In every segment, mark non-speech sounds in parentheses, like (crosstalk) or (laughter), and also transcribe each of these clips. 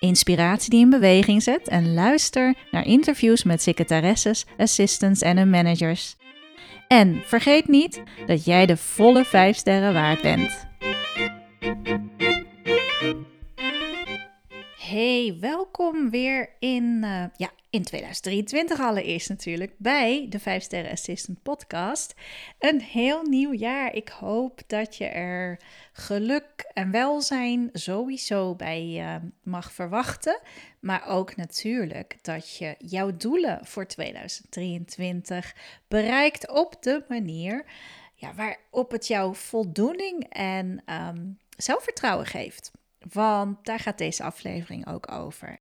inspiratie die in beweging zet en luister naar interviews met secretaresses, assistants en hun managers. En vergeet niet dat jij de volle 5 sterren waard bent. Hey, welkom weer in, uh, ja, in 2023 allereerst natuurlijk bij de 5 Sterren Assistant podcast. Een heel nieuw jaar. Ik hoop dat je er geluk en welzijn sowieso bij uh, mag verwachten. Maar ook natuurlijk dat je jouw doelen voor 2023 bereikt op de manier ja, waarop het jou voldoening en um, zelfvertrouwen geeft. Want daar gaat deze aflevering ook over.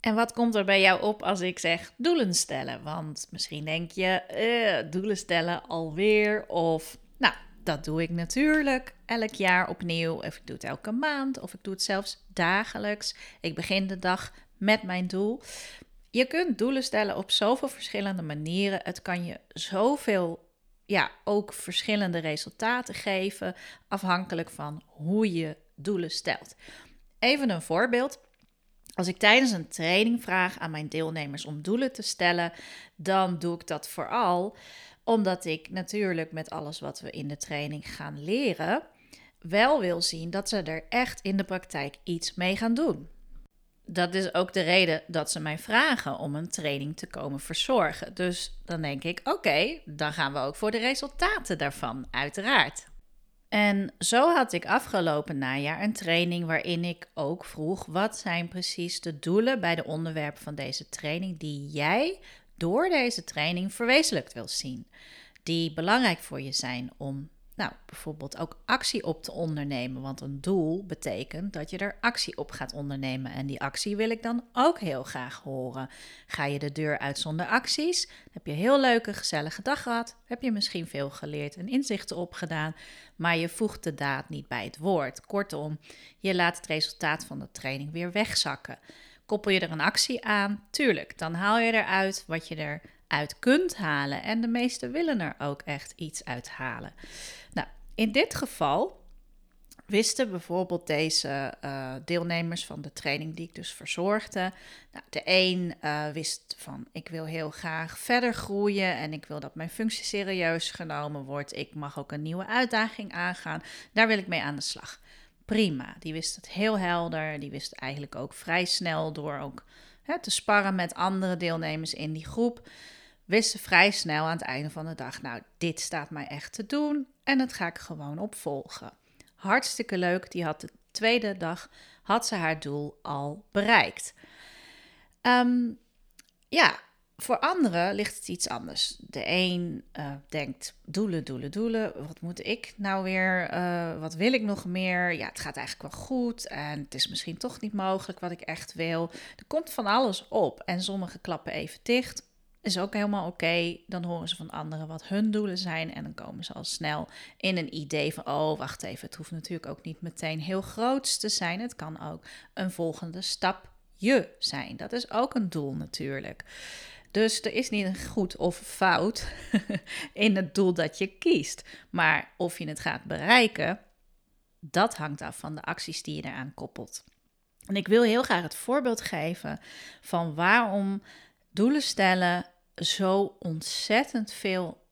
En wat komt er bij jou op als ik zeg doelen stellen? Want misschien denk je, uh, doelen stellen alweer. Of, nou, dat doe ik natuurlijk elk jaar opnieuw. Of ik doe het elke maand. Of ik doe het zelfs dagelijks. Ik begin de dag met mijn doel. Je kunt doelen stellen op zoveel verschillende manieren. Het kan je zoveel, ja, ook verschillende resultaten geven. Afhankelijk van hoe je doelen stelt. Even een voorbeeld. Als ik tijdens een training vraag aan mijn deelnemers om doelen te stellen, dan doe ik dat vooral omdat ik natuurlijk met alles wat we in de training gaan leren, wel wil zien dat ze er echt in de praktijk iets mee gaan doen. Dat is ook de reden dat ze mij vragen om een training te komen verzorgen. Dus dan denk ik: oké, dan gaan we ook voor de resultaten daarvan, uiteraard. En zo had ik afgelopen najaar een training waarin ik ook vroeg: wat zijn precies de doelen bij de onderwerpen van deze training die jij door deze training verwezenlijkt wil zien? Die belangrijk voor je zijn om nou, bijvoorbeeld ook actie op te ondernemen. Want een doel betekent dat je er actie op gaat ondernemen. En die actie wil ik dan ook heel graag horen. Ga je de deur uit zonder acties? Heb je een heel leuke, gezellige dag gehad? Heb je misschien veel geleerd en inzichten opgedaan? Maar je voegt de daad niet bij het woord. Kortom, je laat het resultaat van de training weer wegzakken. Koppel je er een actie aan? Tuurlijk, dan haal je eruit wat je er uit kunt halen. En de meesten willen er ook echt iets uit halen. Nou, in dit geval wisten bijvoorbeeld deze uh, deelnemers van de training die ik dus verzorgde. Nou, de een uh, wist van ik wil heel graag verder groeien en ik wil dat mijn functie serieus genomen wordt. Ik mag ook een nieuwe uitdaging aangaan. Daar wil ik mee aan de slag. Prima, die wist het heel helder. Die wist eigenlijk ook vrij snel door ook hè, te sparren met andere deelnemers in die groep wisten vrij snel aan het einde van de dag: Nou, dit staat mij echt te doen en dat ga ik gewoon opvolgen. Hartstikke leuk. Die had de tweede dag had ze haar doel al bereikt. Ehm, ja, voor anderen ligt het iets anders. De een uh, denkt: doelen, doelen, doelen. Wat moet ik nou weer? Uh, wat wil ik nog meer? Ja, het gaat eigenlijk wel goed. En het is misschien toch niet mogelijk wat ik echt wil. Er komt van alles op. En sommige klappen even dicht is ook helemaal oké. Dan horen ze van anderen wat hun doelen zijn. En dan komen ze al snel in een idee van: oh, wacht even. Het hoeft natuurlijk ook niet meteen heel groot te zijn. Het kan ook een volgende stapje zijn. Dat is ook een doel natuurlijk. Dus er is niet een goed of fout (laughs) in het doel dat je kiest. Maar of je het gaat bereiken, dat hangt af van de acties die je eraan koppelt. En ik wil heel graag het voorbeeld geven van waarom doelen stellen zo ontzettend veel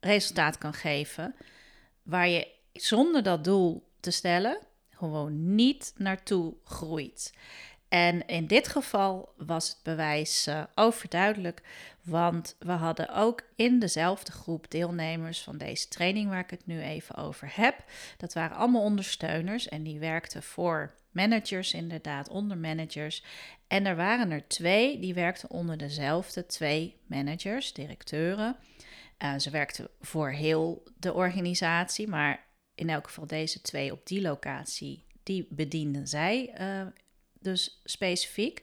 resultaat kan geven, waar je zonder dat doel te stellen gewoon niet naartoe groeit. En in dit geval was het bewijs uh, overduidelijk, want we hadden ook in dezelfde groep deelnemers van deze training waar ik het nu even over heb. Dat waren allemaal ondersteuners en die werkten voor managers, inderdaad, onder managers. En er waren er twee die werkten onder dezelfde twee managers, directeuren. Uh, ze werkten voor heel de organisatie, maar in elk geval deze twee op die locatie, die bedienden zij uh, dus specifiek.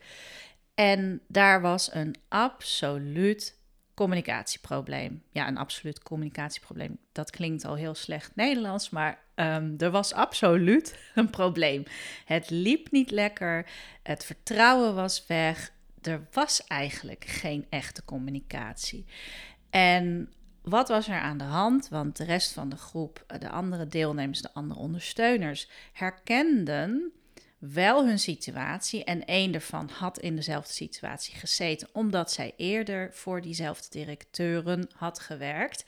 En daar was een absoluut communicatieprobleem. Ja, een absoluut communicatieprobleem. Dat klinkt al heel slecht Nederlands, maar um, er was absoluut (laughs) een probleem. Het liep niet lekker, het vertrouwen was weg, er was eigenlijk geen echte communicatie. En wat was er aan de hand? Want de rest van de groep, de andere deelnemers, de andere ondersteuners, herkenden wel hun situatie. En één daarvan had in dezelfde situatie gezeten, omdat zij eerder voor diezelfde directeuren had gewerkt.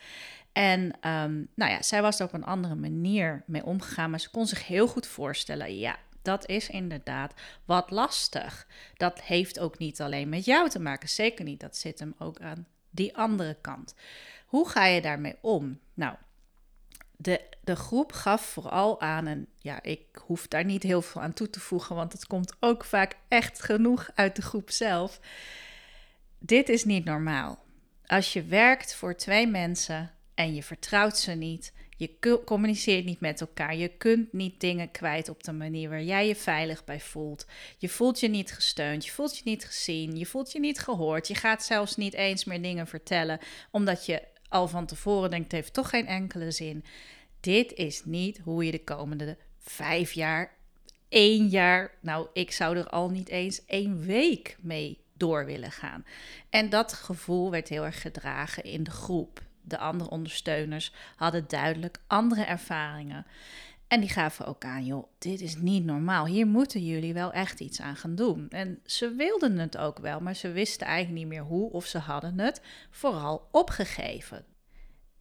En um, nou ja, zij was er op een andere manier mee omgegaan, maar ze kon zich heel goed voorstellen: ja, dat is inderdaad wat lastig. Dat heeft ook niet alleen met jou te maken, zeker niet. Dat zit hem ook aan die andere kant. Hoe ga je daarmee om? Nou, de, de groep gaf vooral aan, en ja, ik hoef daar niet heel veel aan toe te voegen, want het komt ook vaak echt genoeg uit de groep zelf. Dit is niet normaal. Als je werkt voor twee mensen en je vertrouwt ze niet, je communiceert niet met elkaar, je kunt niet dingen kwijt op de manier waar jij je veilig bij voelt. Je voelt je niet gesteund, je voelt je niet gezien, je voelt je niet gehoord. Je gaat zelfs niet eens meer dingen vertellen, omdat je al van tevoren denkt, het heeft toch geen enkele zin. Dit is niet hoe je de komende vijf jaar, één jaar, nou, ik zou er al niet eens één week mee door willen gaan. En dat gevoel werd heel erg gedragen in de groep. De andere ondersteuners hadden duidelijk andere ervaringen. En die gaven ook aan, joh, dit is niet normaal. Hier moeten jullie wel echt iets aan gaan doen. En ze wilden het ook wel, maar ze wisten eigenlijk niet meer hoe of ze hadden het vooral opgegeven.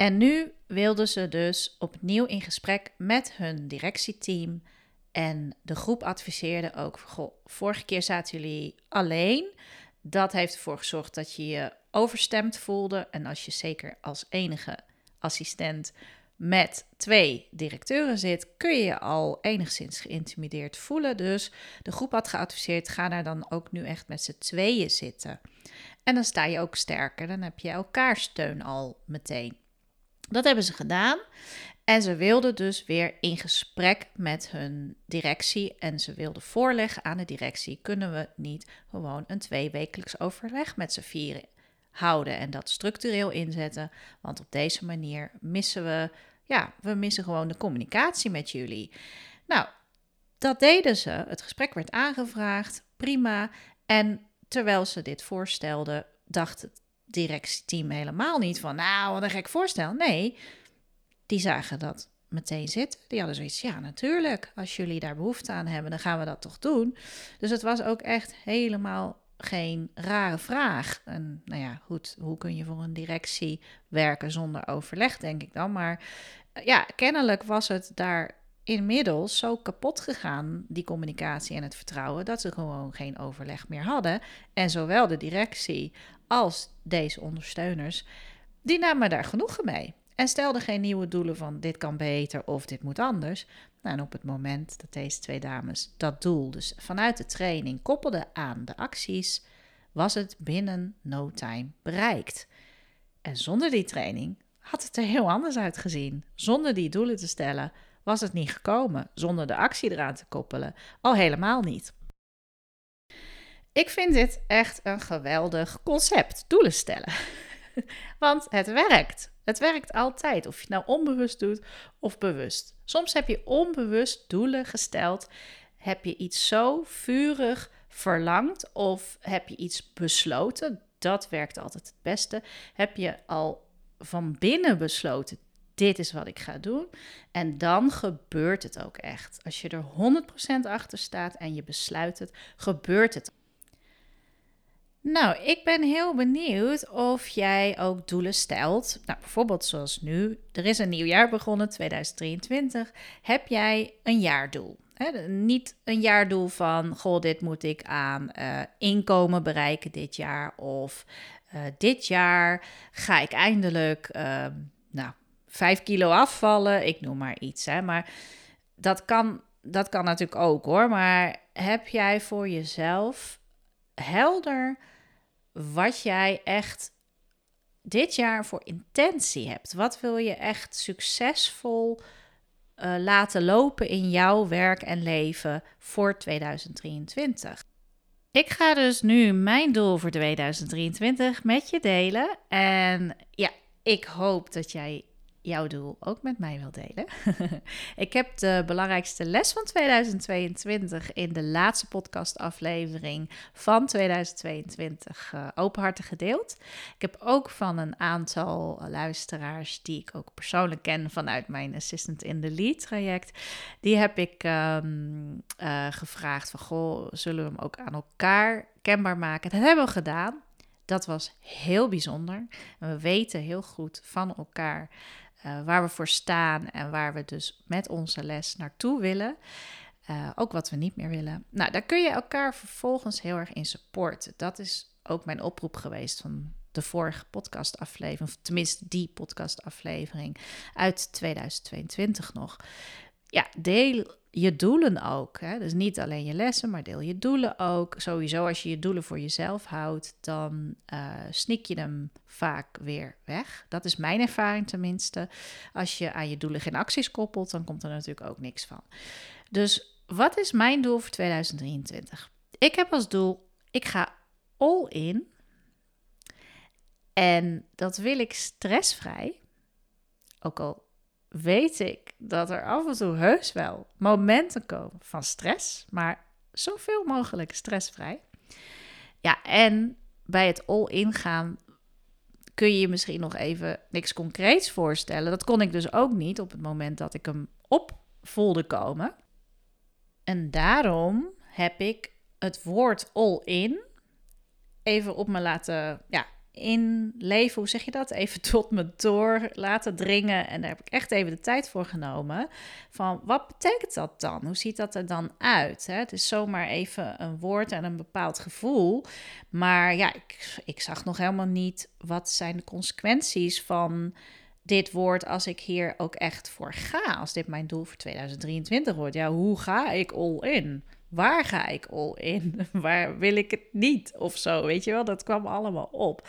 En nu wilden ze dus opnieuw in gesprek met hun directieteam. En de groep adviseerde ook: goh, vorige keer zaten jullie alleen. Dat heeft ervoor gezorgd dat je je overstemd voelde. En als je zeker als enige assistent met twee directeuren zit, kun je je al enigszins geïntimideerd voelen. Dus de groep had geadviseerd: ga daar dan ook nu echt met z'n tweeën zitten. En dan sta je ook sterker, dan heb je elkaar steun al meteen. Dat hebben ze gedaan. En ze wilden dus weer in gesprek met hun directie. En ze wilden voorleggen aan de directie: kunnen we niet gewoon een tweewekelijks overleg met z'n vieren houden en dat structureel inzetten? Want op deze manier missen we, ja, we missen gewoon de communicatie met jullie. Nou, dat deden ze. Het gesprek werd aangevraagd, prima. En terwijl ze dit voorstelden, dacht het directieteam helemaal niet van, nou, wat een gek voorstel. Nee, die zagen dat meteen zitten. Die hadden zoiets, ja, natuurlijk. Als jullie daar behoefte aan hebben, dan gaan we dat toch doen. Dus het was ook echt helemaal geen rare vraag. En nou ja, goed, hoe kun je voor een directie werken zonder overleg, denk ik dan. Maar ja, kennelijk was het daar inmiddels zo kapot gegaan, die communicatie en het vertrouwen, dat ze gewoon geen overleg meer hadden. En zowel de directie als deze ondersteuners, die namen daar genoegen mee. En stelden geen nieuwe doelen van dit kan beter of dit moet anders. Nou, en op het moment dat deze twee dames dat doel dus vanuit de training koppelden aan de acties, was het binnen no time bereikt. En zonder die training had het er heel anders uitgezien. Zonder die doelen te stellen was het niet gekomen. Zonder de actie eraan te koppelen, al helemaal niet. Ik vind dit echt een geweldig concept, doelen stellen. (laughs) Want het werkt. Het werkt altijd, of je het nou onbewust doet of bewust. Soms heb je onbewust doelen gesteld. Heb je iets zo vurig verlangd of heb je iets besloten? Dat werkt altijd het beste. Heb je al van binnen besloten, dit is wat ik ga doen. En dan gebeurt het ook echt. Als je er 100% achter staat en je besluit het, gebeurt het. Nou, ik ben heel benieuwd of jij ook doelen stelt. Nou, bijvoorbeeld zoals nu. Er is een nieuw jaar begonnen, 2023. Heb jij een jaardoel? niet een jaardoel van, goh, dit moet ik aan uh, inkomen bereiken dit jaar. Of uh, dit jaar ga ik eindelijk, uh, nou, vijf kilo afvallen. Ik noem maar iets, hè. Maar dat kan, dat kan natuurlijk ook, hoor. Maar heb jij voor jezelf helder wat jij echt dit jaar voor intentie hebt? Wat wil je echt succesvol uh, laten lopen in jouw werk en leven voor 2023? Ik ga dus nu mijn doel voor 2023 met je delen. En ja, ik hoop dat jij jouw doel ook met mij wil delen. (laughs) ik heb de belangrijkste les van 2022 in de laatste podcastaflevering van 2022 uh, openhartig gedeeld. Ik heb ook van een aantal luisteraars die ik ook persoonlijk ken vanuit mijn Assistant in the Lead traject, die heb ik um, uh, gevraagd van goh, zullen we hem ook aan elkaar kenbaar maken? Dat hebben we gedaan. Dat was heel bijzonder. We weten heel goed van elkaar uh, waar we voor staan en waar we dus met onze les naartoe willen. Uh, ook wat we niet meer willen. Nou, daar kun je elkaar vervolgens heel erg in supporten. Dat is ook mijn oproep geweest van de vorige podcastaflevering, of tenminste die podcastaflevering uit 2022 nog. Ja, deel je doelen ook. Hè? Dus niet alleen je lessen, maar deel je doelen ook. Sowieso, als je je doelen voor jezelf houdt, dan uh, snik je hem vaak weer weg. Dat is mijn ervaring tenminste. Als je aan je doelen geen acties koppelt, dan komt er natuurlijk ook niks van. Dus wat is mijn doel voor 2023? Ik heb als doel, ik ga all in. En dat wil ik stressvrij. Ook al weet ik dat er af en toe heus wel momenten komen van stress, maar zoveel mogelijk stressvrij. Ja, en bij het all-in gaan kun je je misschien nog even niks concreets voorstellen. Dat kon ik dus ook niet op het moment dat ik hem op voelde komen. En daarom heb ik het woord all-in even op me laten ja, in leven, hoe zeg je dat? Even (laughs) tot me door laten dringen. En daar heb ik echt even de tijd voor genomen. Van wat betekent dat dan? Hoe ziet dat er dan uit? Hè? Het is zomaar even een woord en een bepaald gevoel. Maar ja, ik, ik zag nog helemaal niet wat zijn de consequenties van dit woord als ik hier ook echt voor ga. Als dit mijn doel voor 2023 wordt. Ja, hoe ga ik all in? Waar ga ik all in? (laughs) Waar wil ik het niet? Of zo, weet je wel? Dat kwam allemaal op.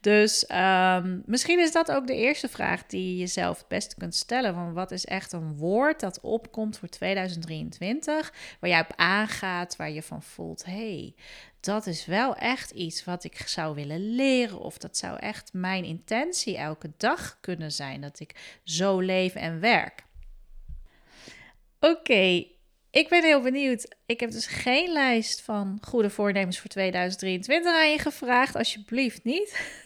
Dus um, misschien is dat ook de eerste vraag die je jezelf het beste kunt stellen. Van wat is echt een woord dat opkomt voor 2023? Waar jij op aangaat, waar je van voelt, hey, dat is wel echt iets wat ik zou willen leren. Of dat zou echt mijn intentie elke dag kunnen zijn. Dat ik zo leef en werk. Oké, ik ben heel benieuwd. Ik heb dus geen lijst van goede voornemens voor 2023 aan je gevraagd. Alsjeblieft niet.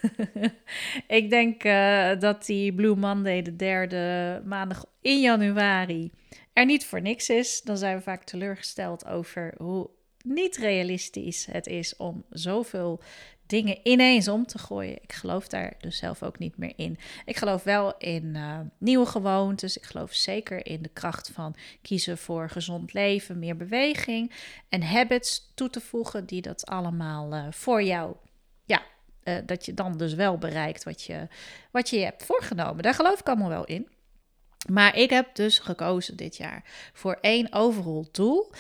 (laughs) ik denk uh, dat die Blue Monday, de derde maandag in januari, er niet voor niks is. Dan zijn we vaak teleurgesteld over hoe niet realistisch het is om zoveel dingen ineens om te gooien. Ik geloof daar dus zelf ook niet meer in. Ik geloof wel in uh, nieuwe gewoontes. Ik geloof zeker in de kracht van kiezen voor gezond leven, meer beweging en habits toe te voegen die dat allemaal uh, voor jou, ja, uh, dat je dan dus wel bereikt wat je, wat je hebt voorgenomen. Daar geloof ik allemaal wel in. Maar ik heb dus gekozen dit jaar voor één overal doel.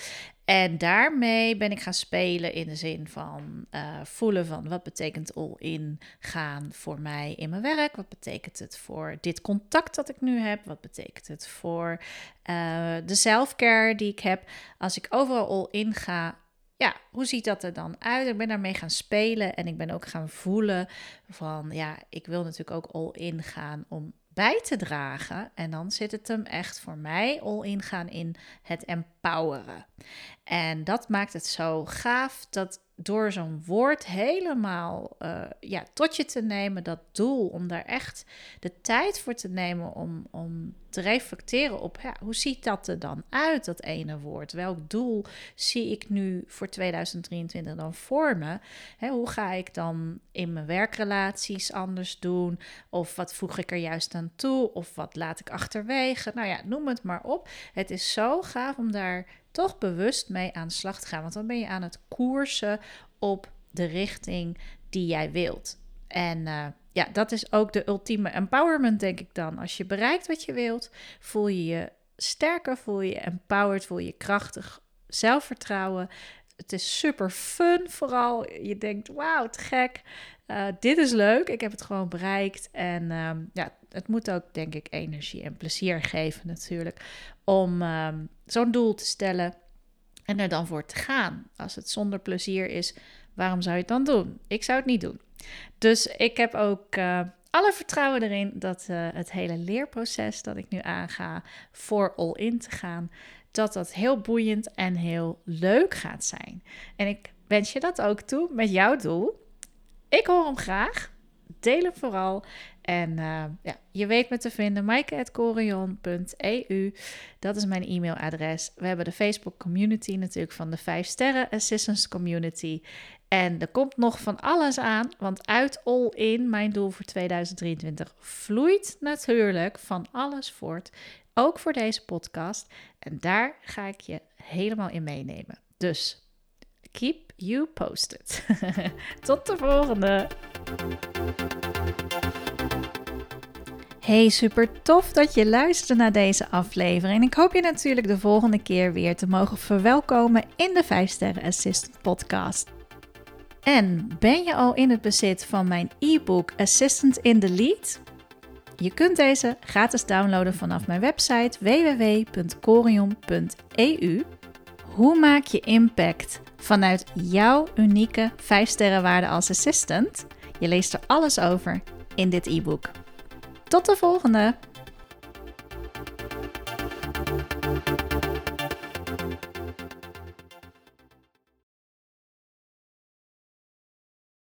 En daarmee ben ik gaan spelen in de zin van uh, voelen van wat betekent all-in gaan voor mij in mijn werk? Wat betekent het voor dit contact dat ik nu heb? Wat betekent het voor uh, de selfcare die ik heb? Als ik overal all-in ga, ja, hoe ziet dat er dan uit? Ik ben daarmee gaan spelen en ik ben ook gaan voelen van ja, ik wil natuurlijk ook all-in gaan om bij te dragen. En dan zit het hem echt voor mij al ingaan in het empoweren. En dat maakt het zo gaaf dat door zo'n woord helemaal uh, ja, tot je te nemen, dat doel, om daar echt de tijd voor te nemen om, om te reflecteren op hoe ziet dat er dan uit, dat ene woord? Welk doel zie ik nu voor 2023 dan voor me? hoe ga ik dan in mijn werkrelaties anders doen? Of wat voeg ik er juist aan toe? Of wat laat ik achterwege? Nou ja, noem het maar op. Het is zo gaaf om daar toch bewust mee aan de slag te gaan. Want dan ben je aan het koersen op de richting die jij wilt. En uh, ja, dat is ook de ultieme empowerment, denk ik dan. Als je bereikt wat je wilt, voel je je sterker, voel je je empowered, voel je krachtig, zelfvertrouwen. Het is super fun vooral. Je denkt, wauw, te gek. Uh, dit is leuk. Ik heb het gewoon bereikt. En um, ja, het moet ook, denk ik, energie en plezier geven natuurlijk. Om um, zo'n doel te stellen en er dan voor te gaan. Als het zonder plezier is, waarom zou je het dan doen? Ik zou het niet doen. Dus ik heb ook uh, alle vertrouwen erin dat uh, het hele leerproces dat ik nu aanga voor all in te gaan, dat dat heel boeiend en heel leuk gaat zijn. En ik wens je dat ook toe met jouw doel. Ik hoor hem graag. Deel hem vooral. En uh, ja, je weet me te vinden, maaike.corion.eu. Dat is mijn e-mailadres. We hebben de Facebook community natuurlijk van de 5 sterren Assistance Community. En er komt nog van alles aan, want uit All In, mijn doel voor 2023, vloeit natuurlijk van alles voort. Ook voor deze podcast. En daar ga ik je helemaal in meenemen. Dus keep you posted. (laughs) Tot de volgende. Hey, super tof dat je luisterde naar deze aflevering. Ik hoop je natuurlijk de volgende keer weer te mogen verwelkomen in de 5 Sterren Assistant podcast. En ben je al in het bezit van mijn e-book Assistant in the Lead? Je kunt deze gratis downloaden vanaf mijn website www.corium.eu. Hoe maak je impact vanuit jouw unieke 5 sterrenwaarde als assistant? Je leest er alles over in dit e-book. Tot de volgende!